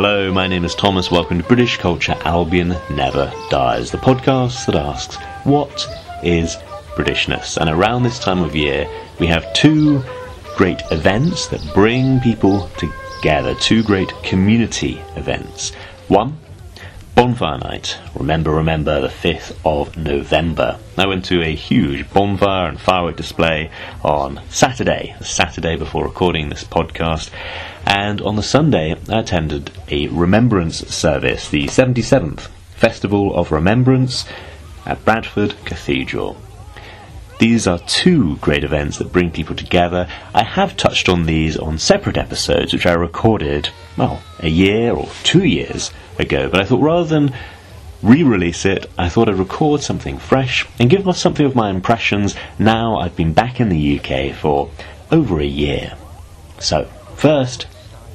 Hello, my name is Thomas. Welcome to British Culture Albion Never Dies, the podcast that asks, What is Britishness? And around this time of year, we have two great events that bring people together, two great community events. One, Bonfire Night. Remember, remember, the 5th of November. I went to a huge bonfire and firework display on Saturday, the Saturday before recording this podcast. And on the Sunday, I attended a remembrance service, the 77th Festival of Remembrance at Bradford Cathedral. These are two great events that bring people together. I have touched on these on separate episodes, which I recorded, well, a year or two years ago, but I thought rather than re release it, I thought I'd record something fresh and give us something of my impressions now I've been back in the UK for over a year. So, first,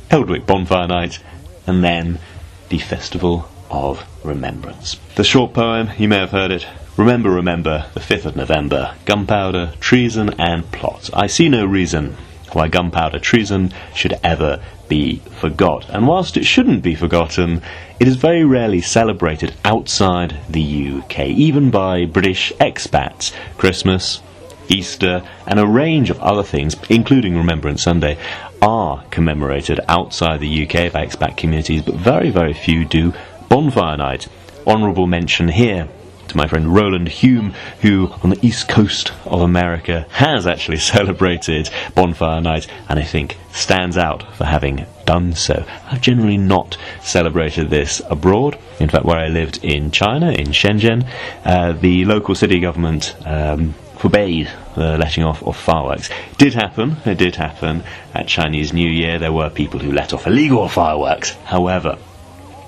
Eldwick Bonfire Night, and then the Festival of Remembrance. The short poem, you may have heard it. Remember, remember, the 5th of November, gunpowder, treason, and plot. I see no reason why gunpowder treason should ever be forgot. And whilst it shouldn't be forgotten, it is very rarely celebrated outside the UK, even by British expats. Christmas, Easter, and a range of other things, including Remembrance Sunday, are commemorated outside the UK by expat communities, but very, very few do Bonfire Night. Honourable mention here to my friend Roland Hume, who on the east coast of America has actually celebrated Bonfire Night and I think stands out for having done so. I've generally not celebrated this abroad. In fact, where I lived in China, in Shenzhen, uh, the local city government um, forbade the letting off of fireworks. It did happen, it did happen at Chinese New Year. There were people who let off illegal fireworks. However,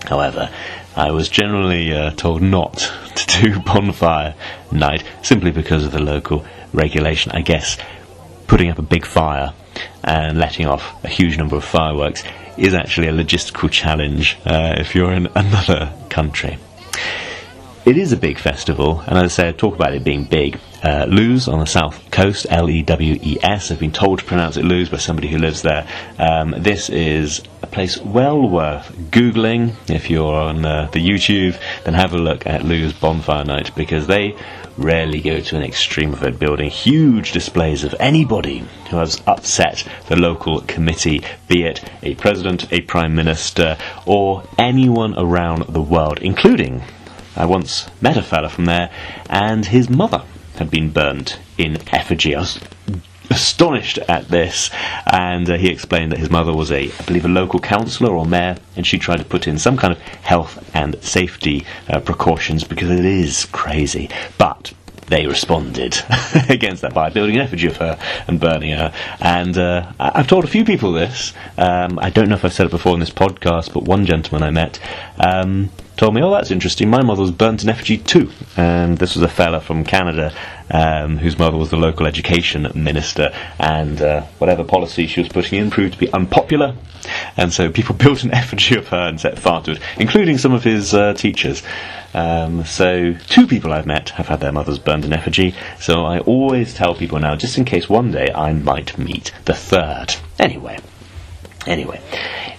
however, I was generally uh, told not to do bonfire night simply because of the local regulation. I guess putting up a big fire and letting off a huge number of fireworks is actually a logistical challenge uh, if you're in another country. It is a big festival, and as I said, talk about it being big. Uh, Lewes on the south coast, L E W E S. I've been told to pronounce it Lewes by somebody who lives there. Um, this is a place well worth Googling. If you're on uh, the YouTube, then have a look at Lewes Bonfire Night because they rarely go to an extreme of it, building huge displays of anybody who has upset the local committee, be it a president, a prime minister, or anyone around the world, including I once met a fella from there, and his mother had been burnt in effigy. I was astonished at this, and uh, he explained that his mother was a, I believe, a local councillor or mayor, and she tried to put in some kind of health and safety uh, precautions because it is crazy. But they responded against that by building an effigy of her and burning her. And uh, I've told a few people this. Um, I don't know if I've said it before in this podcast, but one gentleman I met um, told me, "Oh, that's interesting. My mother was burnt in effigy too." And this was a fella from Canada um, whose mother was the local education minister, and uh, whatever policy she was putting in proved to be unpopular. And so people built an effigy of her and set fire to it, including some of his uh, teachers. Um, so, two people I've met have had their mothers burned in effigy, so I always tell people now, just in case one day I might meet the third. Anyway, Anyway,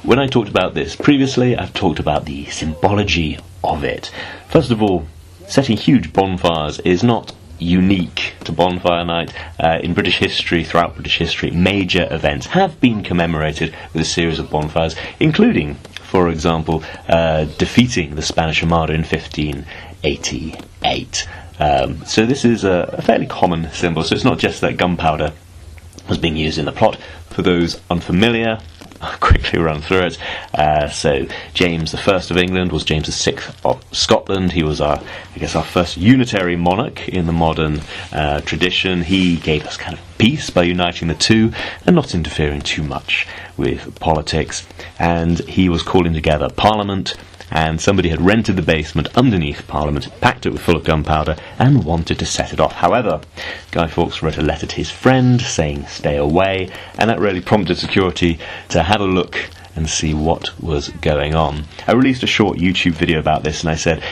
when I talked about this previously, I've talked about the symbology of it. First of all, setting huge bonfires is not unique to Bonfire Night. Uh, in British history, throughout British history, major events have been commemorated with a series of bonfires, including, for example, uh, defeating the Spanish Armada in 1588. Um, so this is a, a fairly common symbol. So it's not just that gunpowder was being used in the plot. For those unfamiliar, I'll quickly run through it. Uh, so James I of England was James VI of Scotland. He was our, I guess, our first unitary monarch in the modern uh, tradition. He gave us kind of peace by uniting the two and not interfering too much with politics. And he was calling together Parliament and somebody had rented the basement underneath Parliament, packed it with full of gunpowder, and wanted to set it off. However, Guy Fawkes wrote a letter to his friend saying, stay away, and that really prompted security to have a look and see what was going on. I released a short YouTube video about this, and I said,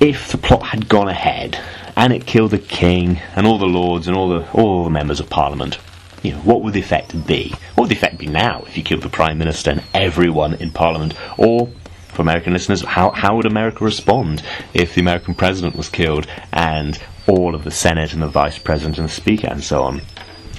if the plot had gone ahead, and it killed the king, and all the lords, and all the, all the members of Parliament, you know, what would the effect be? What would the effect be now if you killed the Prime Minister and everyone in Parliament? Or, for American listeners, how, how would America respond if the American President was killed and all of the Senate and the Vice President and the Speaker and so on?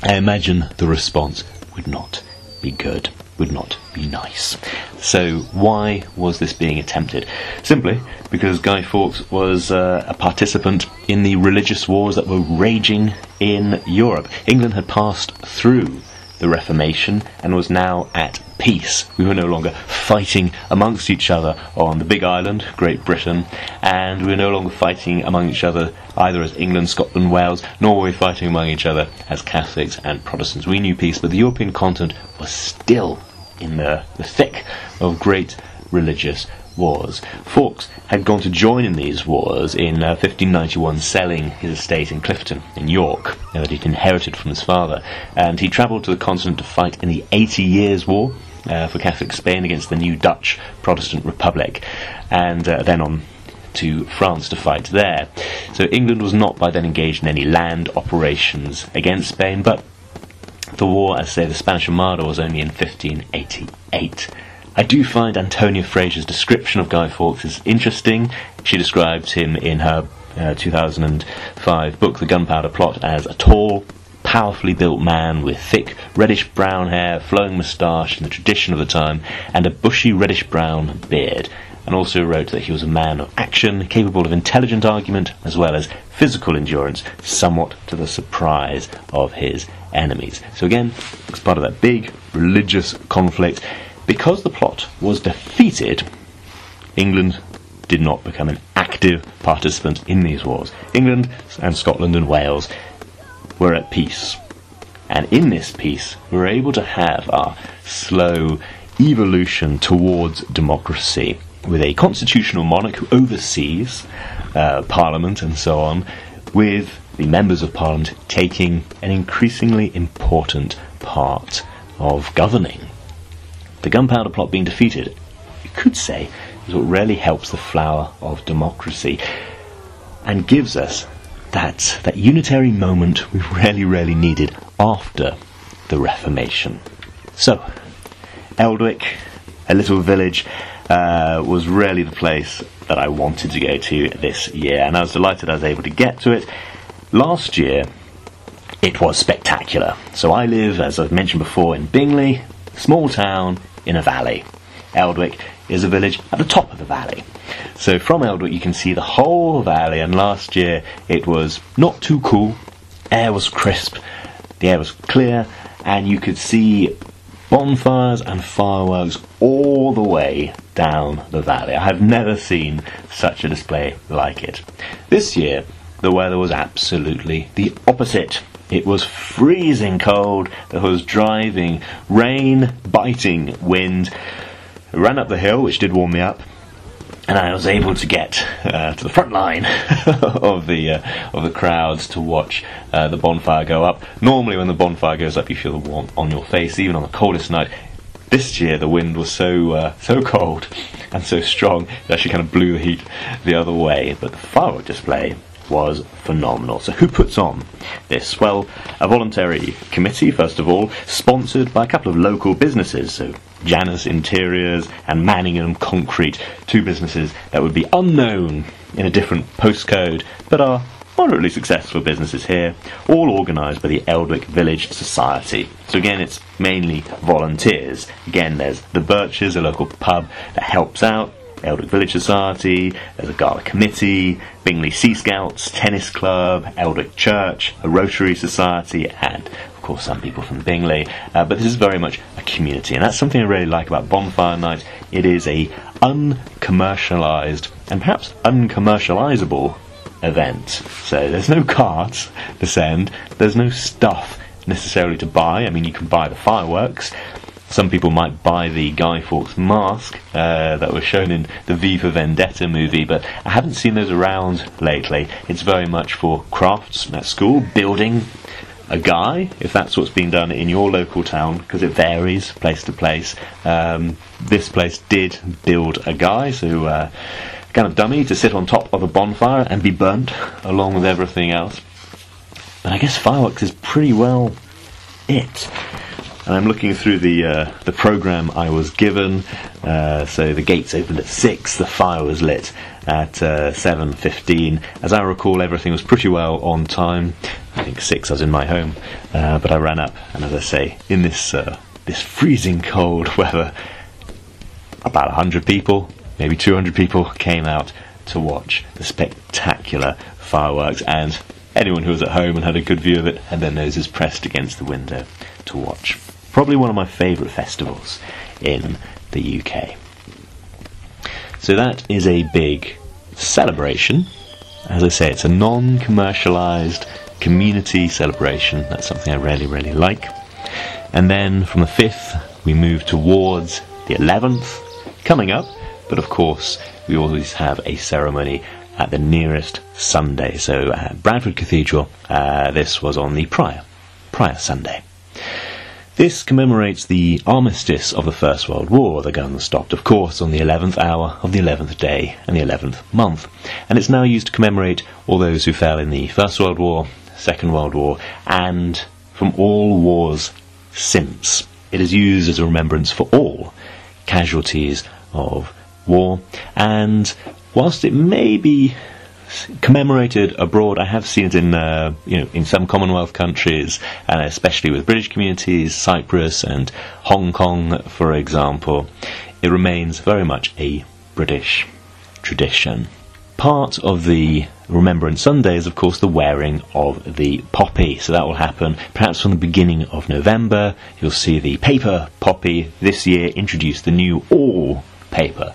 I imagine the response would not be good, would not be nice. So, why was this being attempted? Simply because Guy Fawkes was uh, a participant in the religious wars that were raging in Europe. England had passed through the Reformation and was now at peace. We were no longer fighting amongst each other on the big island, Great Britain, and we were no longer fighting among each other either as England, Scotland, Wales, nor were we fighting among each other as Catholics and Protestants. We knew peace, but the European continent was still in the, the thick of great religious wars. Fawkes had gone to join in these wars in uh, 1591, selling his estate in Clifton, in York, uh, that he'd inherited from his father, and he travelled to the continent to fight in the Eighty Years' War. Uh, for Catholic Spain against the new Dutch Protestant Republic, and uh, then on to France to fight there. So England was not by then engaged in any land operations against Spain, but the war, as say the Spanish Armada, was only in 1588. I do find Antonia Fraser's description of Guy Fawkes is interesting. She describes him in her uh, 2005 book, The Gunpowder Plot, as a tall, powerfully built man with thick reddish brown hair, flowing moustache in the tradition of the time, and a bushy reddish brown beard. And also wrote that he was a man of action, capable of intelligent argument as well as physical endurance, somewhat to the surprise of his enemies. So again, it's part of that big religious conflict, because the plot was defeated, England did not become an active participant in these wars. England and Scotland and Wales were at peace. And in this peace, we're able to have our slow evolution towards democracy with a constitutional monarch who oversees uh, Parliament and so on, with the members of Parliament taking an increasingly important part of governing. The gunpowder plot being defeated, you could say, is what really helps the flower of democracy and gives us that, that unitary moment we really, really needed after the Reformation. So, Eldwick, a little village, uh, was really the place that I wanted to go to this year, and I was delighted I was able to get to it. Last year, it was spectacular. So I live, as I've mentioned before, in Bingley, small town in a valley. Eldwick is a village at the top of the valley. So from Eldwick you can see the whole valley and last year it was not too cool, air was crisp, the air was clear and you could see bonfires and fireworks all the way down the valley. I have never seen such a display like it. This year the weather was absolutely the opposite. It was freezing cold. There was driving rain, biting wind. Ran up the hill, which did warm me up, and I was able to get uh, to the front line of the uh, of the crowds to watch uh, the bonfire go up. Normally, when the bonfire goes up, you feel the warmth on your face, even on the coldest night. This year, the wind was so uh, so cold and so strong it actually kind of blew the heat the other way. But the firework display was phenomenal. So, who puts on this? Well, a voluntary committee, first of all, sponsored by a couple of local businesses. So, Janus Interiors and Manningham Concrete, two businesses that would be unknown in a different postcode, but are moderately successful businesses here, all organised by the Eldwick Village Society. So again, it's mainly volunteers. Again, there's the Birches, a local pub that helps out, Eldwick Village Society, there's a gala committee, Bingley Sea Scouts, Tennis Club, Eldwick Church, a Rotary Society, and of course some people from Bingley. Uh, but this is very much a community, and that's something I really like about Bonfire Night. It is a uncommercialised and perhaps uncommercialisable event. So there's no cards to send, there's no stuff necessarily to buy. I mean, you can buy the fireworks, some people might buy the Guy Fawkes mask uh, that was shown in the V for Vendetta movie, but I haven't seen those around lately. It's very much for crafts at school, building a guy, if that's what's being done in your local town, because it varies place to place. Um, this place did build a guy, so uh, kind of dummy to sit on top of a bonfire and be burnt along with everything else. But I guess fireworks is pretty well it. And I'm looking through the uh, the program I was given. Uh, so the gates opened at six. The fire was lit at uh, seven fifteen. As I recall, everything was pretty well on time. I think six. I was in my home, uh, but I ran up, and as I say, in this uh, this freezing cold weather, about hundred people, maybe two hundred people, came out to watch the spectacular fireworks, and anyone who was at home and had a good view of it had their noses pressed against the window to watch. Probably one of my favourite festivals in the UK. So that is a big celebration. As I say, it's a non commercialised community celebration. That's something I really, really like. And then from the 5th, we move towards the 11th, coming up, but of course, we always have a ceremony at the nearest Sunday. So, uh, Bradford Cathedral, uh, this was on the prior, prior Sunday. This commemorates the armistice of the First World War. The guns stopped, of course, on the 11th hour of the 11th day and the 11th month. And it's now used to commemorate all those who fell in the First World War, Second World War, and from all wars since. It is used as a remembrance for all casualties of war, and whilst it may be commemorated abroad, I have seen it in uh, you know in some Commonwealth countries, and especially with British communities, Cyprus and Hong Kong, for example. It remains very much a British tradition. Part of the Remembrance Sunday is, of course, the wearing of the poppy. So that will happen perhaps from the beginning of November. You'll see the paper poppy this year introduce the new all paper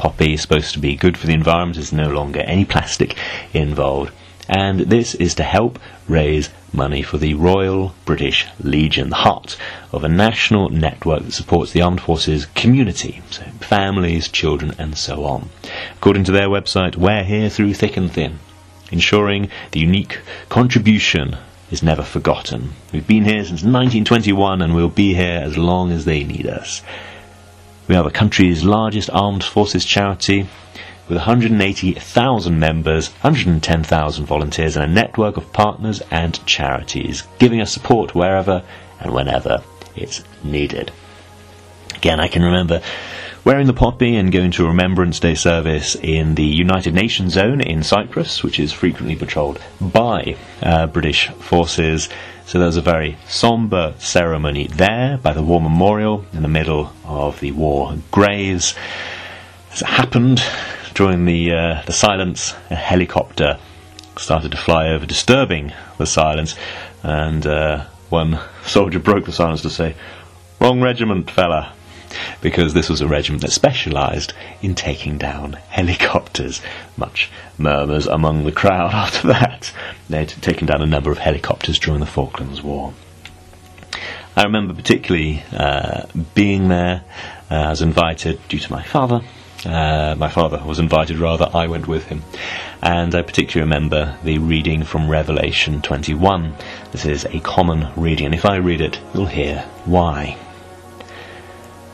poppy is supposed to be good for the environment, there's no longer any plastic involved. And this is to help raise money for the Royal British Legion, the heart of a national network that supports the armed forces community, so families, children, and so on. According to their website, we're here through thick and thin, ensuring the unique contribution is never forgotten. We've been here since 1921 and we'll be here as long as they need us. We are the country's largest armed forces charity with 180,000 members, 110,000 volunteers, and a network of partners and charities, giving us support wherever and whenever it's needed. Again, I can remember wearing the poppy and going to a Remembrance Day service in the United Nations zone in Cyprus, which is frequently patrolled by uh, British forces. So there was a very sombre ceremony there by the War Memorial in the middle of the war graves. As it happened during the uh, the silence, a helicopter started to fly over, disturbing the silence, and uh, one soldier broke the silence to say, "Wrong regiment, fella." Because this was a regiment that specialised in taking down helicopters. Much murmurs among the crowd after that. They'd taken down a number of helicopters during the Falklands War. I remember particularly uh, being there. Uh, I was invited due to my father. Uh, my father was invited, rather, I went with him. And I particularly remember the reading from Revelation 21. This is a common reading, and if I read it, you'll hear why.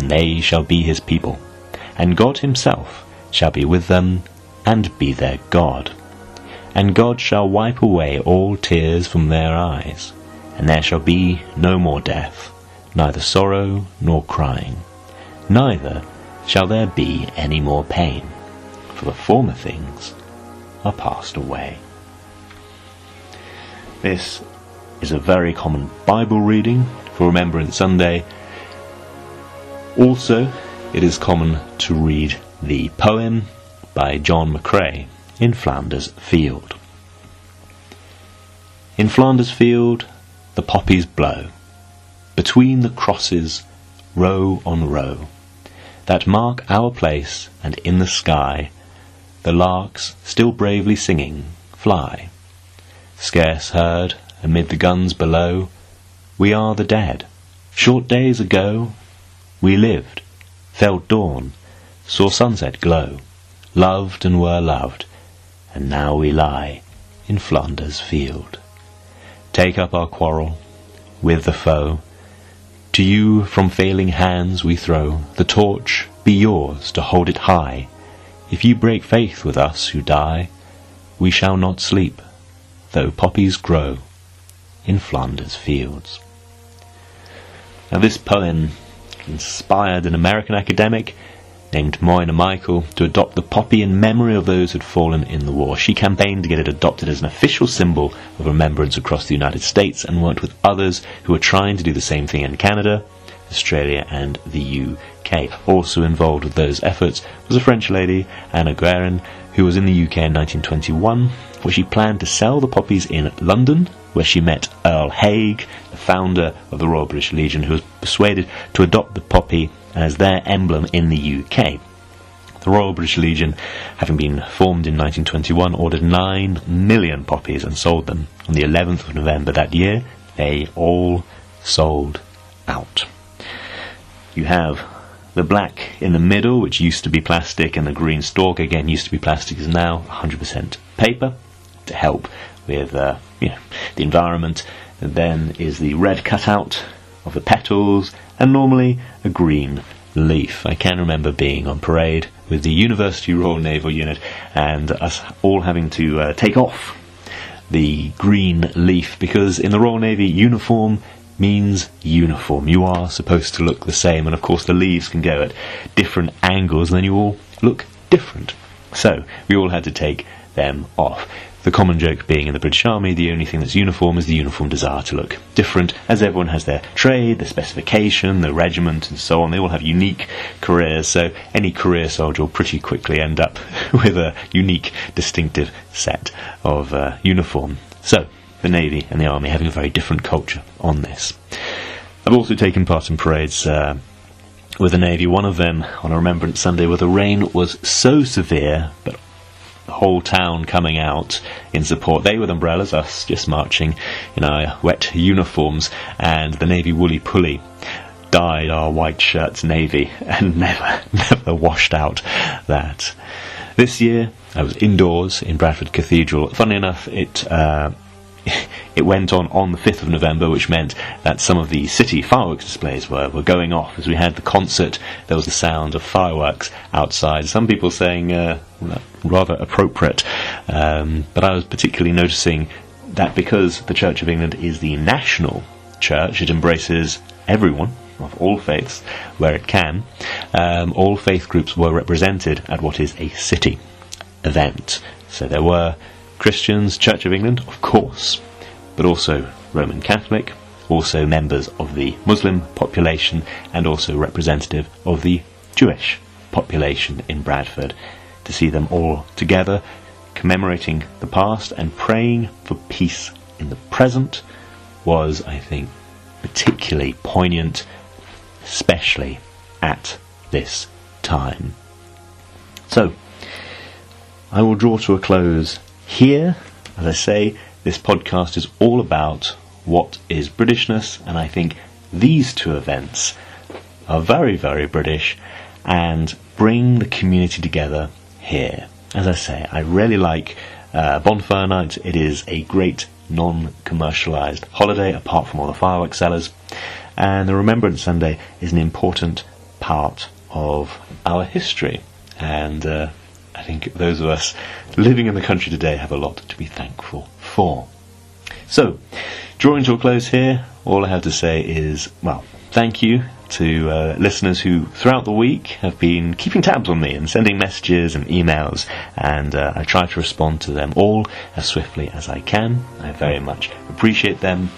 and they shall be his people. And God himself shall be with them, and be their God. And God shall wipe away all tears from their eyes, and there shall be no more death, neither sorrow nor crying, neither shall there be any more pain, for the former things are passed away. This is a very common Bible reading for Remembrance Sunday also, it is common to read the poem by John McCrae in Flanders Field. In Flanders Field, the poppies blow, between the crosses, row on row, that mark our place, and in the sky, the larks, still bravely singing, fly, scarce heard amid the guns below, we are the dead. Short days ago, we lived, felt dawn, saw sunset glow, loved and were loved, and now we lie in Flanders field. Take up our quarrel with the foe. To you from failing hands we throw the torch, be yours to hold it high. If you break faith with us who die, we shall not sleep, though poppies grow in Flanders fields. Now, this poem inspired an American academic named Moina Michael to adopt the poppy in memory of those who had fallen in the war. She campaigned to get it adopted as an official symbol of remembrance across the United States and worked with others who were trying to do the same thing in Canada, Australia, and the UK. Also involved with those efforts was a French lady, Anna Guerin, who was in the UK in 1921, where she planned to sell the poppies in London, where she met Earl Haig, the founder of the Royal British Legion, who was persuaded to adopt the poppy as their emblem in the UK. The Royal British Legion, having been formed in 1921, ordered 9 million poppies and sold them. On the 11th of November that year, they all sold out. You have the black in the middle, which used to be plastic, and the green stalk, again, used to be plastic, is now 100% paper to help with uh, you know, the environment. Then is the red cutout of the petals, and normally a green leaf. I can remember being on parade with the University Royal Naval Unit and us all having to uh, take off the green leaf because in the Royal Navy uniform means uniform. You are supposed to look the same, and of course, the leaves can go at different angles, and then you all look different. So, we all had to take them off. The common joke being in the British Army, the only thing that's uniform is the uniform desire to look different, as everyone has their trade, their specification, their regiment, and so on. They all have unique careers, so any career soldier will pretty quickly end up with a unique, distinctive set of uh, uniform. So, the Navy and the Army having a very different culture on this. I've also taken part in parades. Uh, with the Navy, one of them on a Remembrance Sunday where the rain was so severe, but whole town coming out in support. They with umbrellas, us just marching in our wet uniforms, and the Navy Woolly Pulley dyed our white shirts navy and never, never washed out that. This year, I was indoors in Bradford Cathedral. Funny enough, it uh, it went on on the 5th of November, which meant that some of the city fireworks displays were, were going off. As we had the concert, there was the sound of fireworks outside. Some people saying uh, rather appropriate, um, but I was particularly noticing that because the Church of England is the national church, it embraces everyone of all faiths where it can. Um, all faith groups were represented at what is a city event. So there were Christians, Church of England, of course, but also Roman Catholic, also members of the Muslim population, and also representative of the Jewish population in Bradford. To see them all together, commemorating the past and praying for peace in the present, was, I think, particularly poignant, especially at this time. So, I will draw to a close here, as I say, this podcast is all about what is Britishness, and I think these two events are very, very British and bring the community together here. As I say, I really like uh, Bonfire Night. It is a great non-commercialized holiday apart from all the fireworks sellers. And the Remembrance Sunday is an important part of our history. And uh, think those of us living in the country today have a lot to be thankful for. So, drawing to a close here, all I have to say is, well, thank you to uh, listeners who throughout the week have been keeping tabs on me and sending messages and emails, and uh, I try to respond to them all as swiftly as I can. I very much appreciate them.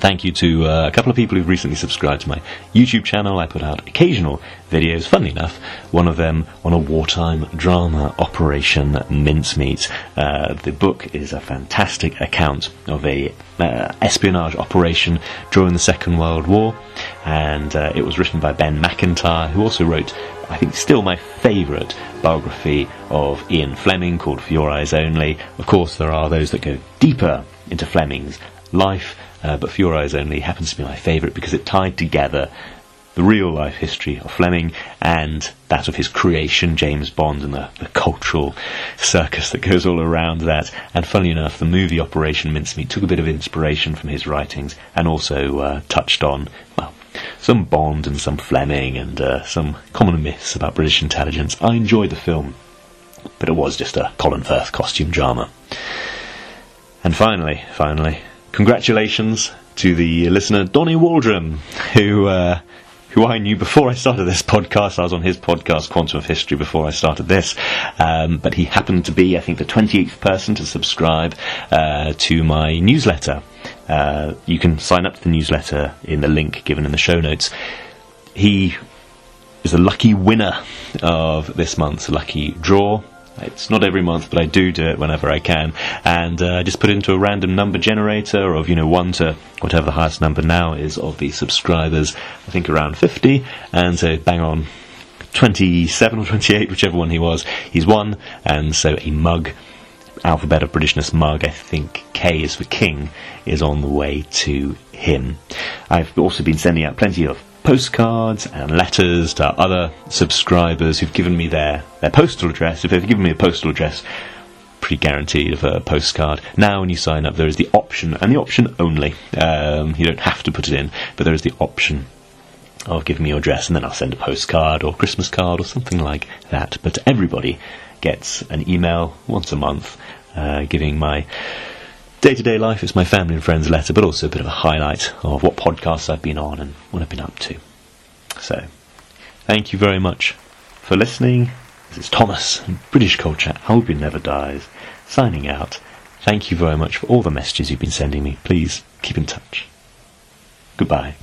Thank you to uh, a couple of people who've recently subscribed to my YouTube channel. I put out occasional videos, funnily enough, one of them on a wartime drama, Operation Mincemeat. Uh, the book is a fantastic account of a uh, espionage operation during the Second World War, and uh, it was written by Ben Macintyre, who also wrote I think still my favourite biography of Ian Fleming called For Your Eyes Only. Of course, there are those that go deeper into Fleming's life uh, but For Your Eyes Only happens to be my favourite because it tied together the real life history of Fleming and that of his creation, James Bond, and the, the, cultural circus that goes all around that. And funnily enough, the movie Operation Mincemeat took a bit of inspiration from his writings and also uh, touched on, well, some Bond and some Fleming and uh, some common myths about British intelligence. I enjoyed the film, but it was just a Colin Firth costume drama. And finally, finally, congratulations to the listener Donnie Waldron, who uh, who I knew before I started this podcast. I was on his podcast, Quantum of History, before I started this. Um, but he happened to be, I think, the 28th person to subscribe uh, to my newsletter. Uh, you can sign up to the newsletter in the link given in the show notes. He is a lucky winner of this month's lucky draw. It's not every month, but I do do it whenever I can. And uh, I just put into a random number generator of, you know, 1 to whatever the highest number now is of the subscribers, I think around 50. And so bang on 27 or 28, whichever one he was, he's won. And so a mug, alphabet of Britishness mug, I think K is for King, is on the way to him. I've also been sending out plenty of postcards and letters to other subscribers who've given me their, their postal address. If they've given me a postal address, pretty guaranteed of a postcard. Now, when you sign up, there is the option, and the option only. Um, you don't have to put it in, but there is the option of giving me your address, and then I'll send a postcard or Christmas card or something like that. But everybody gets an email once a month uh, giving my Day to day life, it's my family and friends letter, but also a bit of a highlight of what podcasts I've been on and what I've been up to. So, thank you very much for listening. This is Thomas, British Culture, Albion Never Dies, signing out. Thank you very much for all the messages you've been sending me. Please keep in touch. Goodbye.